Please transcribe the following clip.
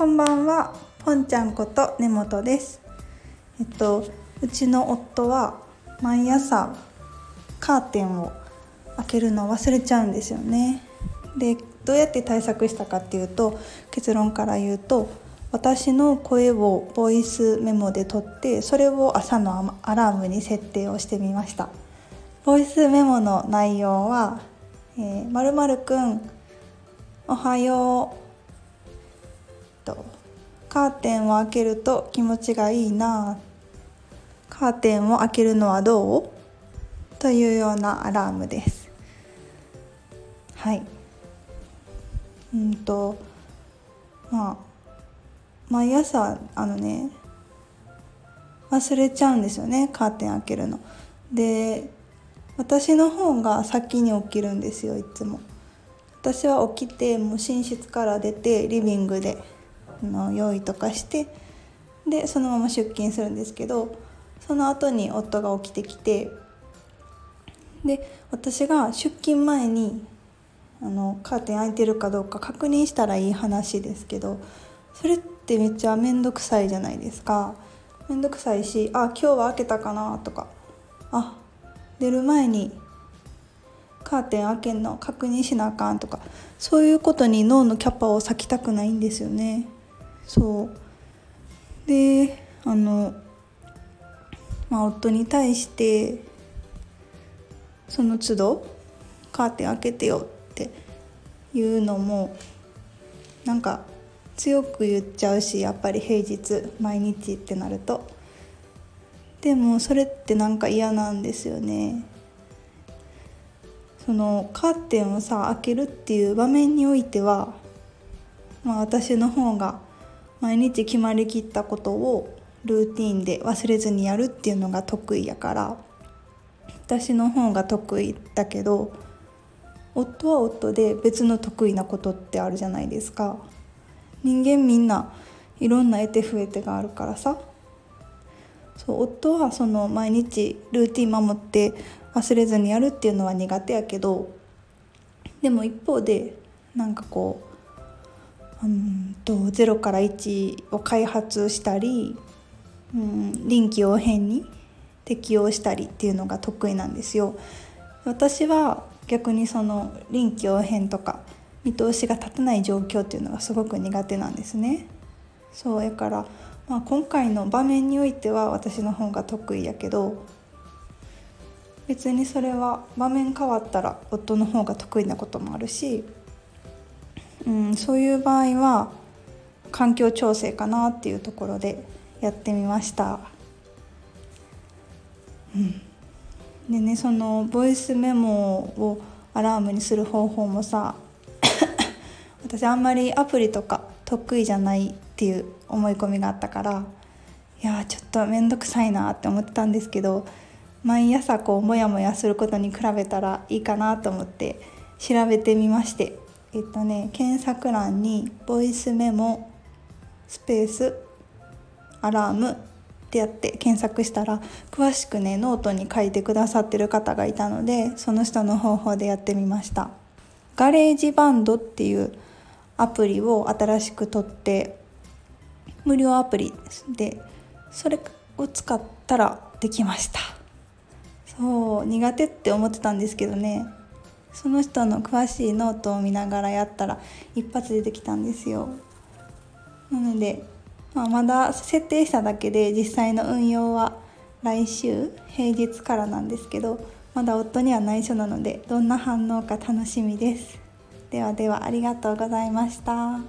こんばんは、ぽんちゃんこと根本です。えっと、うちの夫は毎朝カーテンを開けるのを忘れちゃうんですよね。で、どうやって対策したかっていうと、結論から言うと、私の声をボイスメモで取って、それを朝のアラームに設定をしてみました。ボイスメモの内容は、えー、まるまるくん、おはよう。と。カーテンを開けると気持ちがいいな。カーテンを開けるのはどう？というようなアラームです。はい。うんとまあ毎朝あのね忘れちゃうんですよねカーテン開けるの。で私の方が先に起きるんですよいつも。私は起きてもう寝室から出てリビングでの用意とかしてでそのまま出勤するんですけどその後に夫が起きてきてで私が出勤前にあのカーテン開いてるかどうか確認したらいい話ですけどそれってめっちゃ面倒くさいじゃないですか面倒くさいしあ今日は開けたかなとかあ出る前にカーテン開けんの確認しなあかんとかそういうことに脳のキャパを割きたくないんですよね。そう。であの、まあ、夫に対してその都度カーテン開けてよっていうのもなんか強く言っちゃうしやっぱり平日毎日ってなると。でもそれってなんか嫌なんですよね。そのカーテンをさ開けるっていう場面においては、まあ、私の方が毎日決まりきったことをルーティンで忘れずにやるっていうのが得意やから私の方が得意だけど夫は夫で別の得意なことってあるじゃないですか。人間みんないろんな得手不得手があるからさ。そう夫はその毎日ルーティン守って忘れずにやるっていうのは苦手やけどでも一方でなんかこううんと0から1を開発したり、うん、臨機応変に適応したりっていうのが得意なんですよ。私は逆にその臨機応変とか見通しが立たない状況っていうのがすごく苦手なんですね。そうやから、まあ、今回の場面においては私の方が得意やけど別にそれは場面変わったら夫の方が得意なこともあるしうん、そういう場合は環境調整かなっていうところでやってみました。うん、でねそのボイスメモをアラームにする方法もさ 私あんまりアプリとか得意じゃないっていう思い込みがあったからいやちょっと面倒くさいなって思ってたんですけど毎朝こうモヤモヤすることに比べたらいいかなと思って調べてみましてえっとね検索欄に「ボイスメモスペースアラーム」ってやって検索したら詳しくねノートに書いてくださってる方がいたのでその人の方法でやってみました。ガレージバンドっていうアプリを新しく取って無料アプリでそれを使ったらできました。そう苦手って思ってたんですけどね。その人の詳しいノートを見ながらやったら一発でできたんですよなので、まあ、まだ設定しただけで実際の運用は来週平日からなんですけどまだ夫には内緒なのでどんな反応か楽しみですではではありがとうございました。